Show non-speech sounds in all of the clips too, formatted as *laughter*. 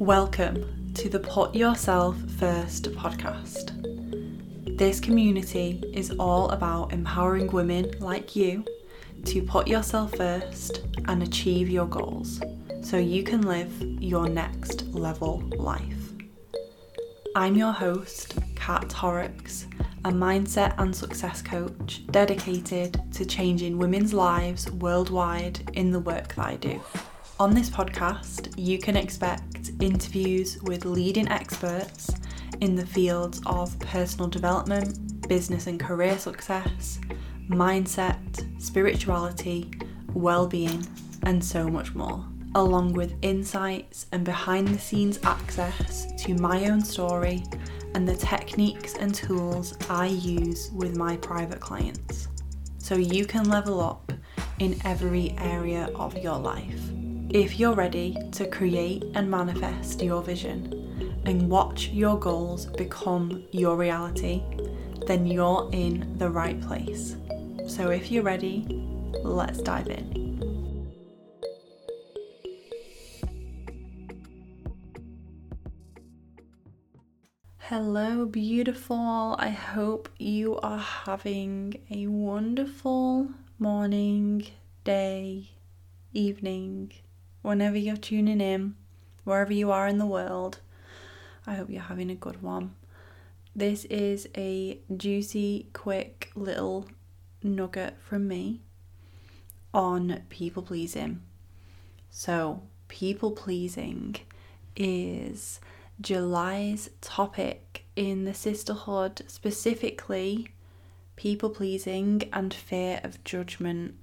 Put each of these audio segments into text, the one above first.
Welcome to the Put Yourself First podcast. This community is all about empowering women like you to put yourself first and achieve your goals so you can live your next level life. I'm your host, Kat Horrocks, a mindset and success coach dedicated to changing women's lives worldwide in the work that I do. On this podcast, you can expect interviews with leading experts in the fields of personal development, business and career success, mindset, spirituality, well-being, and so much more, along with insights and behind the scenes access to my own story and the techniques and tools I use with my private clients. So you can level up in every area of your life. If you're ready to create and manifest your vision and watch your goals become your reality, then you're in the right place. So if you're ready, let's dive in. Hello, beautiful. I hope you are having a wonderful morning, day, evening, whenever you're tuning in, wherever you are in the world. I hope you're having a good one. This is a juicy, quick little nugget from me on people pleasing. So, people pleasing is July's topic in the sisterhood, specifically people pleasing and fear of judgment,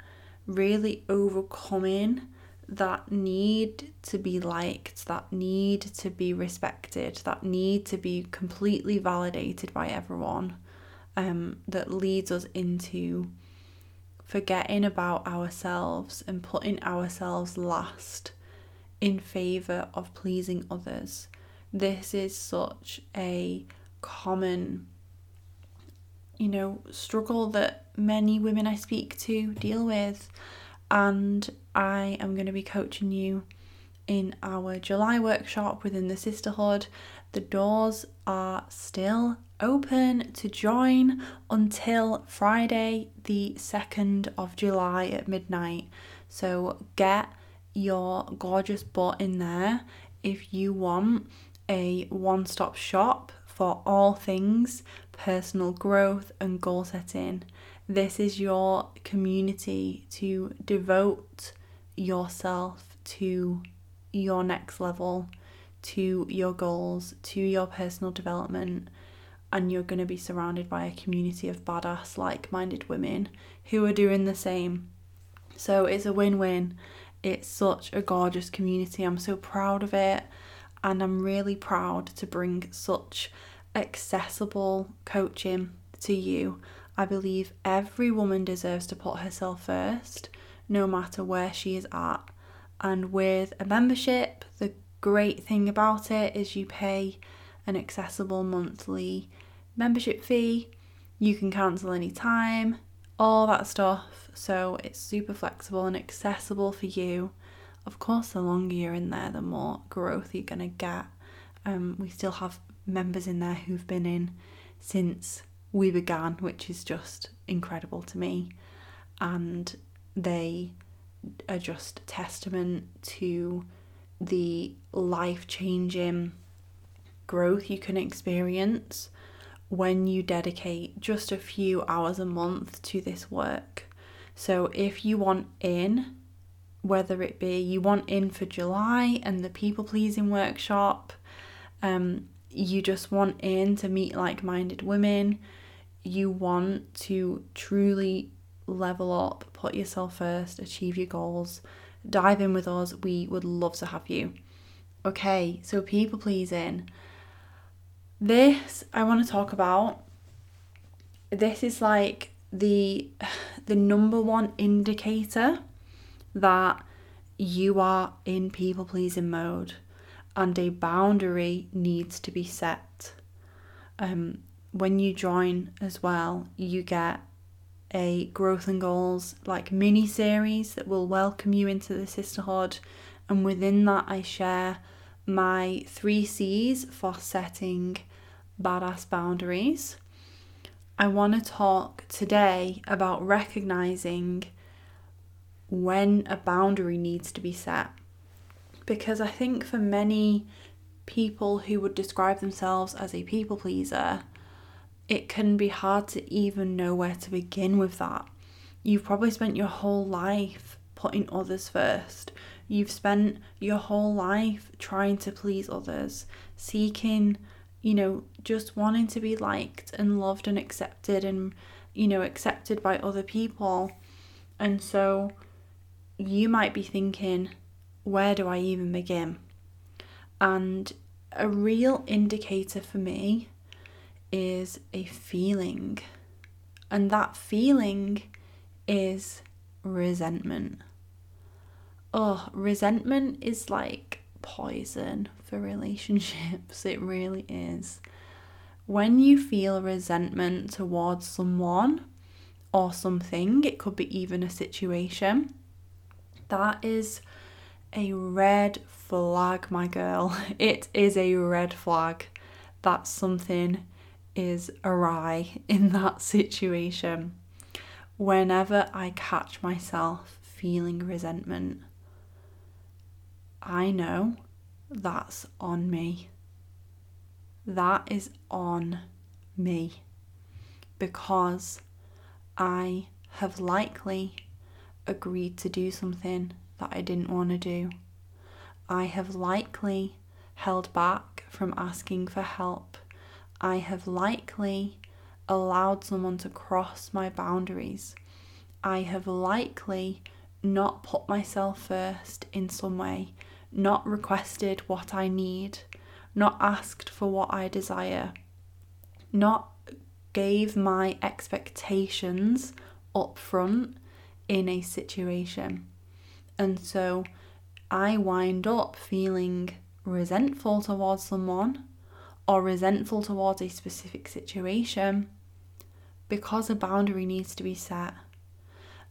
really overcoming that need to be liked, that need to be respected, that need to be completely validated by everyone, um, that leads us into forgetting about ourselves and putting ourselves last in favour of pleasing others. This is such a common, you know, struggle that many women I speak to deal with and I am going to be coaching you in our July workshop within the sisterhood. The doors are still open to join until Friday, the 2nd of July at midnight. So get your gorgeous butt in there if you want a one stop shop for all things personal growth and goal setting. This is your community to devote yourself to your next level, to your goals, to your personal development, and you're going to be surrounded by a community of badass, like minded women who are doing the same. So it's a win win. It's such a gorgeous community. I'm so proud of it, and I'm really proud to bring such accessible coaching to you I believe every woman deserves to put herself first, no matter where she is at. And with a membership, the great thing about it is you pay an accessible monthly membership fee. You can cancel any time, all that stuff. So it's super flexible and accessible for you. Of course, the longer you're in there, the more growth you're going to get. Um, we still have members in there who've been in since we began, which is just incredible to me. And they are just testament to the life changing growth you can experience when you dedicate just a few hours a month to this work. So, if you want in, whether it be you want in for July and the people pleasing workshop, um, you just want in to meet like minded women, you want to truly level up, put yourself first, achieve your goals, dive in with us. We would love to have you. Okay, so people pleasing. This I want to talk about. This is like the the number one indicator that you are in people pleasing mode and a boundary needs to be set. Um, when you join as well, you get a growth and goals like mini series that will welcome you into the sisterhood. And within that, I share my three C's for setting badass boundaries. I want to talk today about recognizing when a boundary needs to be set. Because I think for many people who would describe themselves as a people pleaser, it can be hard to even know where to begin with that. You've probably spent your whole life putting others first. You've spent your whole life trying to please others, seeking, you know, just wanting to be liked and loved and accepted and, you know, accepted by other people. And so you might be thinking, where do I even begin? And a real indicator for me is a feeling. And that feeling is resentment. Oh, resentment is like poison for relationships. *laughs* It really is. When you feel resentment towards someone or something, it could be even a situation, that is a red flag, my girl. *laughs* It is a red flag that something is awry *laughs* in that situation. Whenever I catch myself feeling resentment, I know that's on me. That is on me because I have likely agreed to do something that I didn't want to do. I have likely held back from asking for help. I have likely allowed someone to cross my boundaries. I have likely not put myself first in some way, not requested what I need, not asked for what I desire, not gave my expectations up front in a situation. And so I wind up feeling resentful towards someone or resentful towards a specific situation because a boundary needs to be set.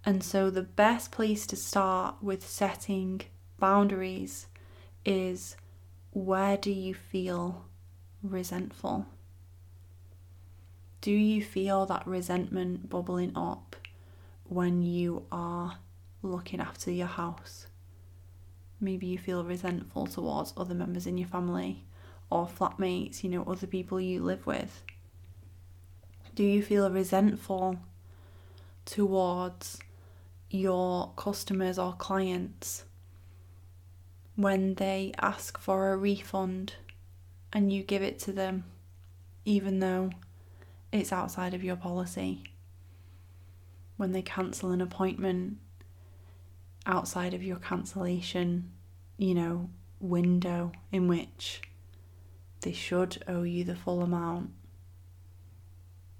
And so, the best place to start with setting boundaries is where do you feel resentful? Do you feel that resentment bubbling up when you are looking after your house? Maybe you feel resentful towards other members in your family or flatmates, you know, other people you live with. Do you feel resentful towards your customers or clients when they ask for a refund and you give it to them even though it's outside of your policy? When they cancel an appointment outside of your cancellation, you know, window in which they should owe you the full amount,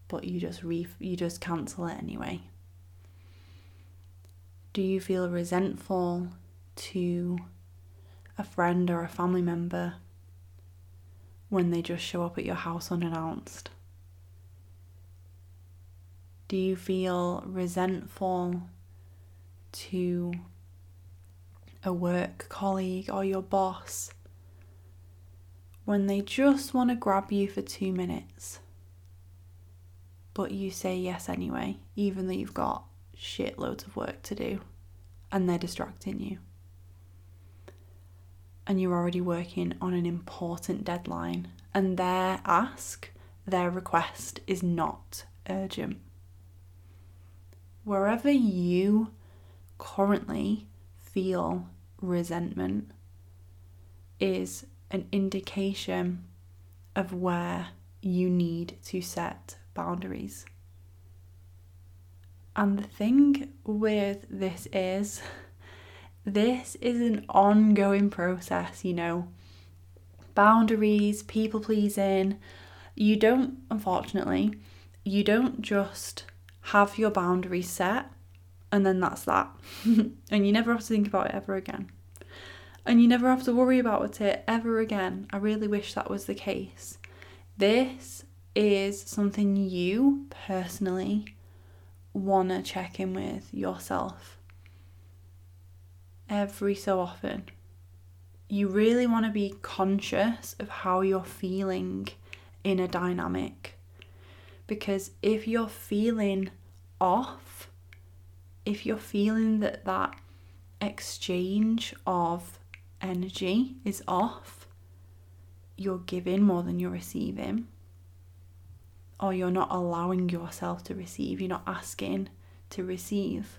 but you just re- you just cancel it anyway. Do you feel resentful to a friend or a family member when they just show up at your house unannounced? Do you feel resentful to a work colleague or your boss when they just want to grab you for two minutes, but you say yes anyway, even though you've got shitloads of work to do and they're distracting you. And you're already working on an important deadline, and their ask, their request is not urgent. Wherever you currently feel resentment is an indication of where you need to set boundaries. And the thing with this is, this is an ongoing process, you know. Boundaries, people pleasing. You don't, unfortunately, you don't just have your boundaries set and then that's that. *laughs* and you never have to think about it ever again. And you never have to worry about it ever again. I really wish that was the case. This is something you personally want to check in with yourself every so often. you really want to be conscious of how you're feeling in a dynamic. Because if you're feeling off, if you're feeling that that exchange of energy is off, you're giving more than you're receiving, or you're not allowing yourself to receive, you're not asking to receive.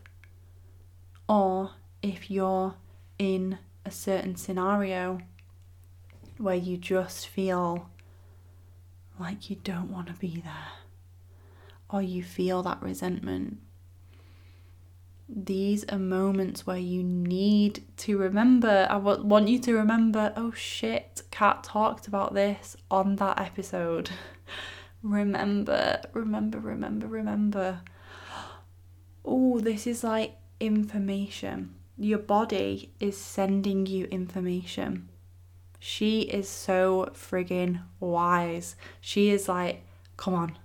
Or if you're in a certain scenario where you just feel like you don't want to be there, or you feel that resentment. These are moments where you need to remember. I want you to remember oh shit, Kat talked about this on that episode. *laughs* remember, remember, remember, remember. Oh, this is like information. Your body is sending you information. She is so friggin' wise. She is like, come on.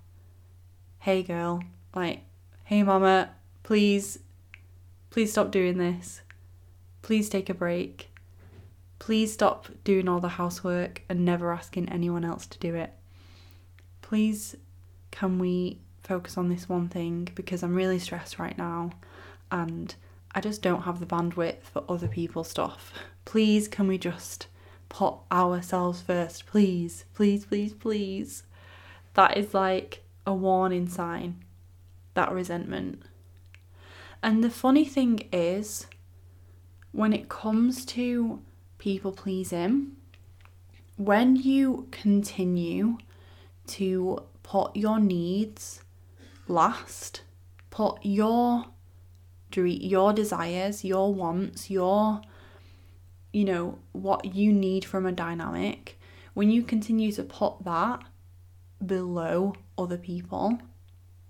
Hey girl, like, hey mama, please, please stop doing this. Please take a break. Please stop doing all the housework and never asking anyone else to do it. Please, can we focus on this one thing because I'm really stressed right now and I just don't have the bandwidth for other people's stuff. Please, can we just put ourselves first? Please, please, please, please. That is like a warning sign, that resentment. And the funny thing is, when it comes to people pleasing, when you continue to put your needs last, put your your desires, your wants, your you know, what you need from a dynamic, when you continue to put that below other people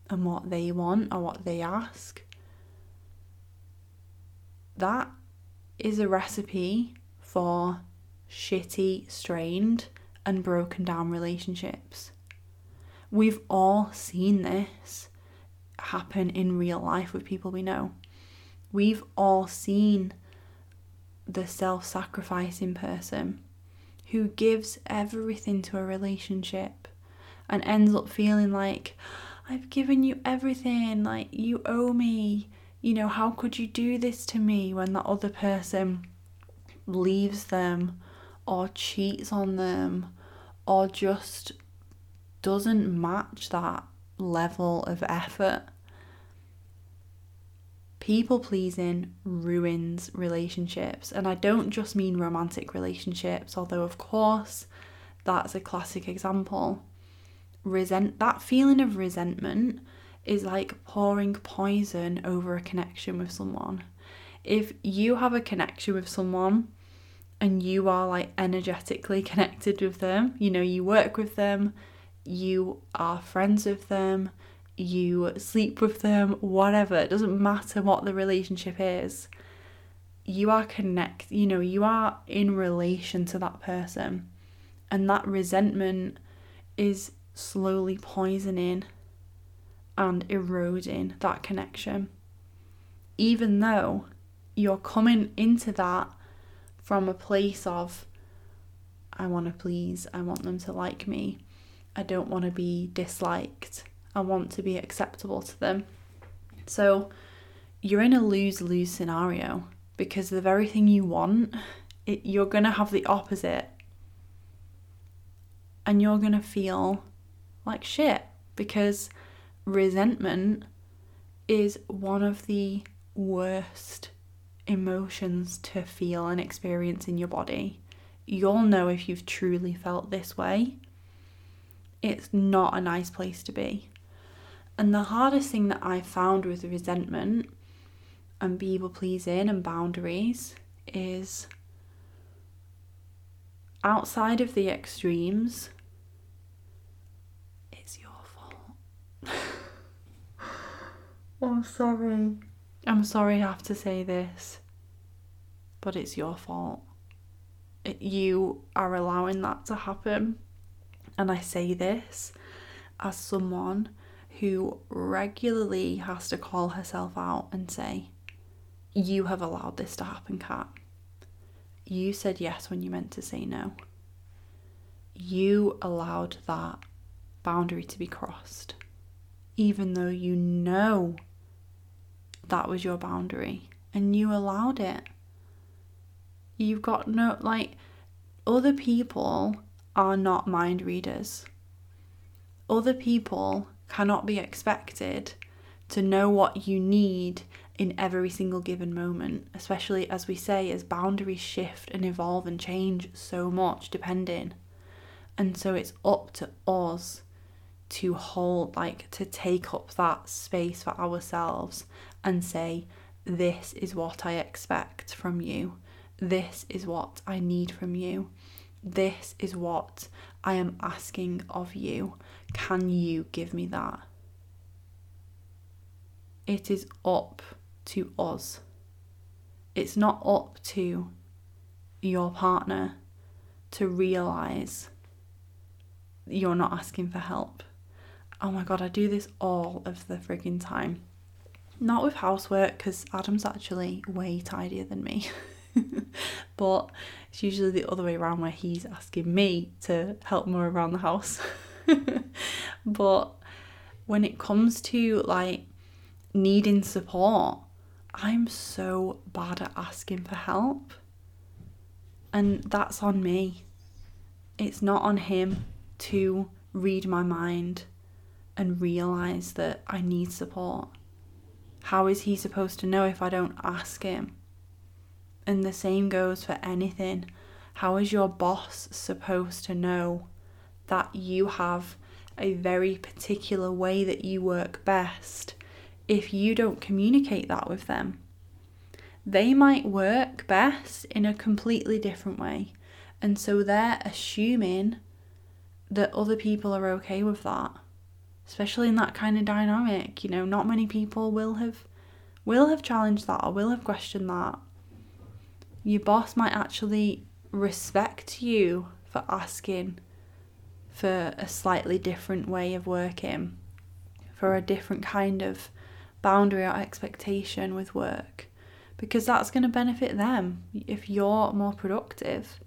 and what they want or what they ask, that is a recipe for shitty, strained, and broken down relationships. We've all seen this happen in real life with people we know. We've all seen the self sacrificing person who gives everything to a relationship and ends up feeling like, I've given you everything, like, you owe me. You know, how could you do this to me when that other person leaves them or cheats on them or just doesn't match that level of effort? people pleasing ruins relationships. And I don't just mean romantic relationships, although, of course, that's a classic example. Resent that feeling of resentment is like pouring poison over a connection with someone. If you have a connection with someone and you are like energetically connected with them, you know, you work with them, you are friends with them, you sleep with them, whatever, it doesn't matter what the relationship is. You are connect, you know, you are in relation to that person. And that resentment is slowly poisoning and eroding that connection. Even though you're coming into that from a place of, I want to please, I want them to like me, I don't want to be disliked, I want to be acceptable to them. So you're in a lose lose scenario because the very thing you want, it, you're going to have the opposite. And you're going to feel like shit because resentment is one of the worst emotions to feel and experience in your body. You'll know if you've truly felt this way. It's not a nice place to be. And the hardest thing that I found with resentment and people pleasing and boundaries is outside of the extremes, it's your fault. I'm sorry. I'm sorry I have to say this, but it's your fault. You are allowing that to happen. And I say this as someone who regularly has to call herself out and say, You have allowed this to happen, Kat. you said yes when you meant to say no. You allowed that boundary to be crossed, even though you know that was your boundary and you allowed it. You've got no, like, other people are not mind readers. Other people cannot be expected to know what you need in every single given moment, especially as we say, as boundaries shift and evolve and change so much depending. And so it's up to us to hold, like, to take up that space for ourselves and say, This is what I expect from you. This is what I need from you. This is what I am asking of you. Can you give me that? It is up to us. It's not up to your partner to realize you're not asking for help. Oh my god, I do this all of the frigging time. Not with housework, because Adam's actually way tidier than me. *laughs* but it's usually the other way around where he's asking me to help more around the house. *laughs* but when it comes to like needing support, I'm so bad at asking for help. And that's on me. It's not on him to read my mind and realize that I need support. How is he supposed to know if I don't ask him? And the same goes for anything. How is your boss supposed to know that you have a very particular way that you work best if you don't communicate that with them? They might work best in a completely different way. And so they're assuming that other people are okay with that. Especially in that kind of dynamic, you know, not many people will have will have challenged that or will have questioned that your boss might actually respect you for asking for a slightly different way of working, for a different kind of boundary or expectation with work, because that's going to benefit them if you're more productive.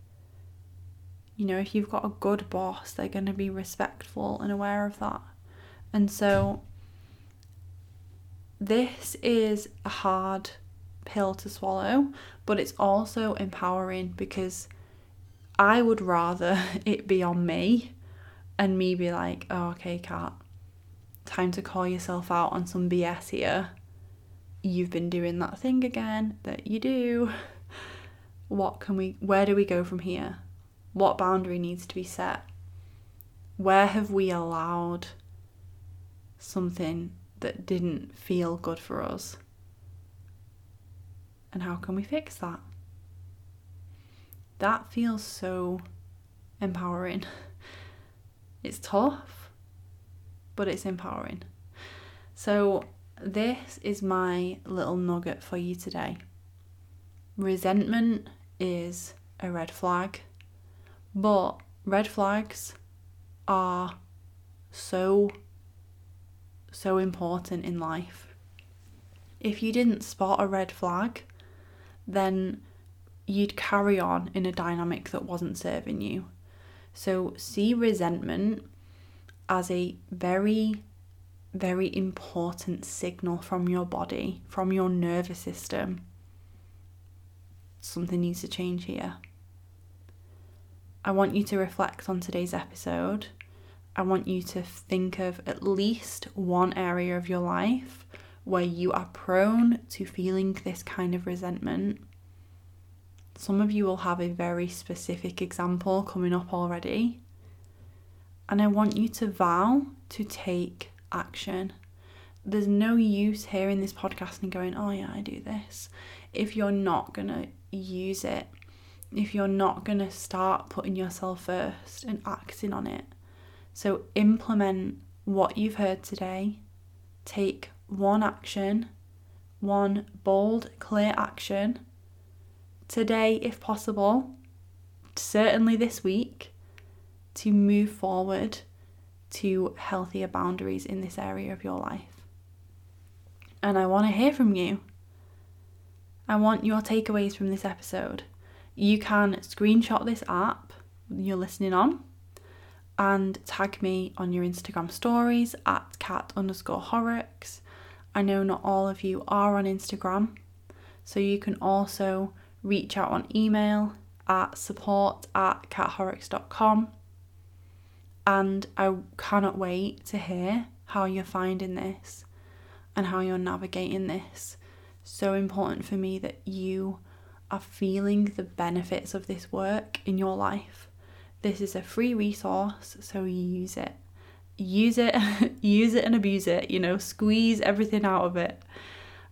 You know, if you've got a good boss, they're going to be respectful and aware of that. And so, this is a hard pill to swallow, but it's also empowering because I would rather *laughs* it be on me and me be like, oh, okay, Kat, time to call yourself out on some BS here. You've been doing that thing again that you do. What can we, where do we go from here? What boundary needs to be set? Where have we allowed something that didn't feel good for us? And how can we fix that? That feels so empowering. *laughs* It's tough, but it's empowering. So, this is my little nugget for you today. Resentment is a red flag, but red flags are so, so important in life. If you didn't spot a red flag, then you'd carry on in a dynamic that wasn't serving you. So, see resentment as a very, very important signal from your body, from your nervous system. Something needs to change here. I want you to reflect on today's episode. I want you to think of at least one area of your life where you are prone to feeling this kind of resentment. Some of you will have a very specific example coming up already. And I want you to vow to take action. There's no use hearing this podcast and going, oh, yeah, I do this, if you're not going to use it, if you're not going to start putting yourself first and acting on it. So implement what you've heard today, take one action, one bold, clear action today, if possible, certainly this week, to move forward to healthier boundaries in this area of your life. And I want to hear from you. I want your takeaways from this episode. you can screenshot this app you're listening on and tag me on your Instagram stories at kat underscore horrocks. I know not all of you are on Instagram, so you can also reach out on email at support at kathorrocks.com. And I cannot wait to hear how you're finding this and how you're navigating this. So important for me that you are feeling the benefits of this work in your life. This is a free resource, so use it. Use it, *laughs* use it and abuse it, you know, squeeze everything out of it.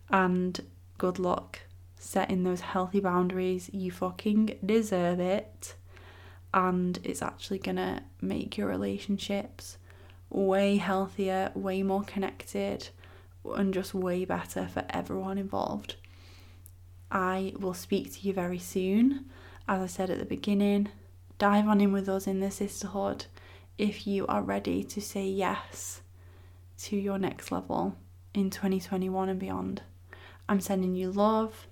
And good luck setting those healthy boundaries. You fucking deserve it. And it's actually gonna make your relationships way healthier, way more connected, and just way better for everyone involved. I will speak to you very soon. As I said at the beginning, dive on in with us in the sisterhood if you are ready to say yes to your next level in 2021 and beyond. I'm sending you love.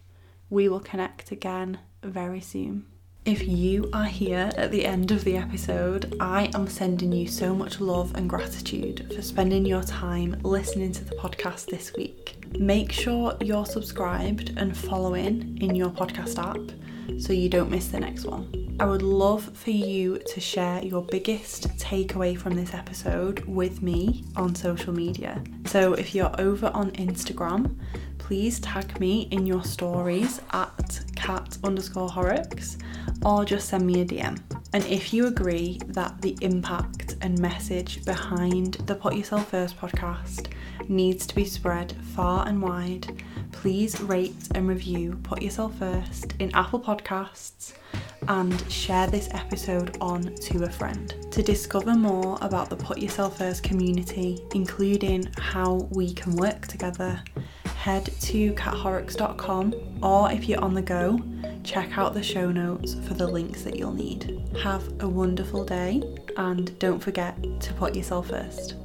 We will connect again very soon. If you are here at the end of the episode, I am sending you so much love and gratitude for spending your time listening to the podcast this week. Make sure you're subscribed and following in your podcast app so you don't miss the next one. I would love for you to share your biggest takeaway from this episode with me on social media. So if you're over on Instagram, please tag me in your stories at kat underscore horrocks or just send me a DM. And if you agree that the impact and message behind the Put Yourself First podcast needs to be spread far and wide, please rate and review Put Yourself First in Apple Podcasts and share this episode on to a friend. To discover more about the Put Yourself First community, including how we can work together, head to kathorrocks.com or if you're on the go, check out the show notes for the links that you'll need. Have a wonderful day and don't forget to put yourself first.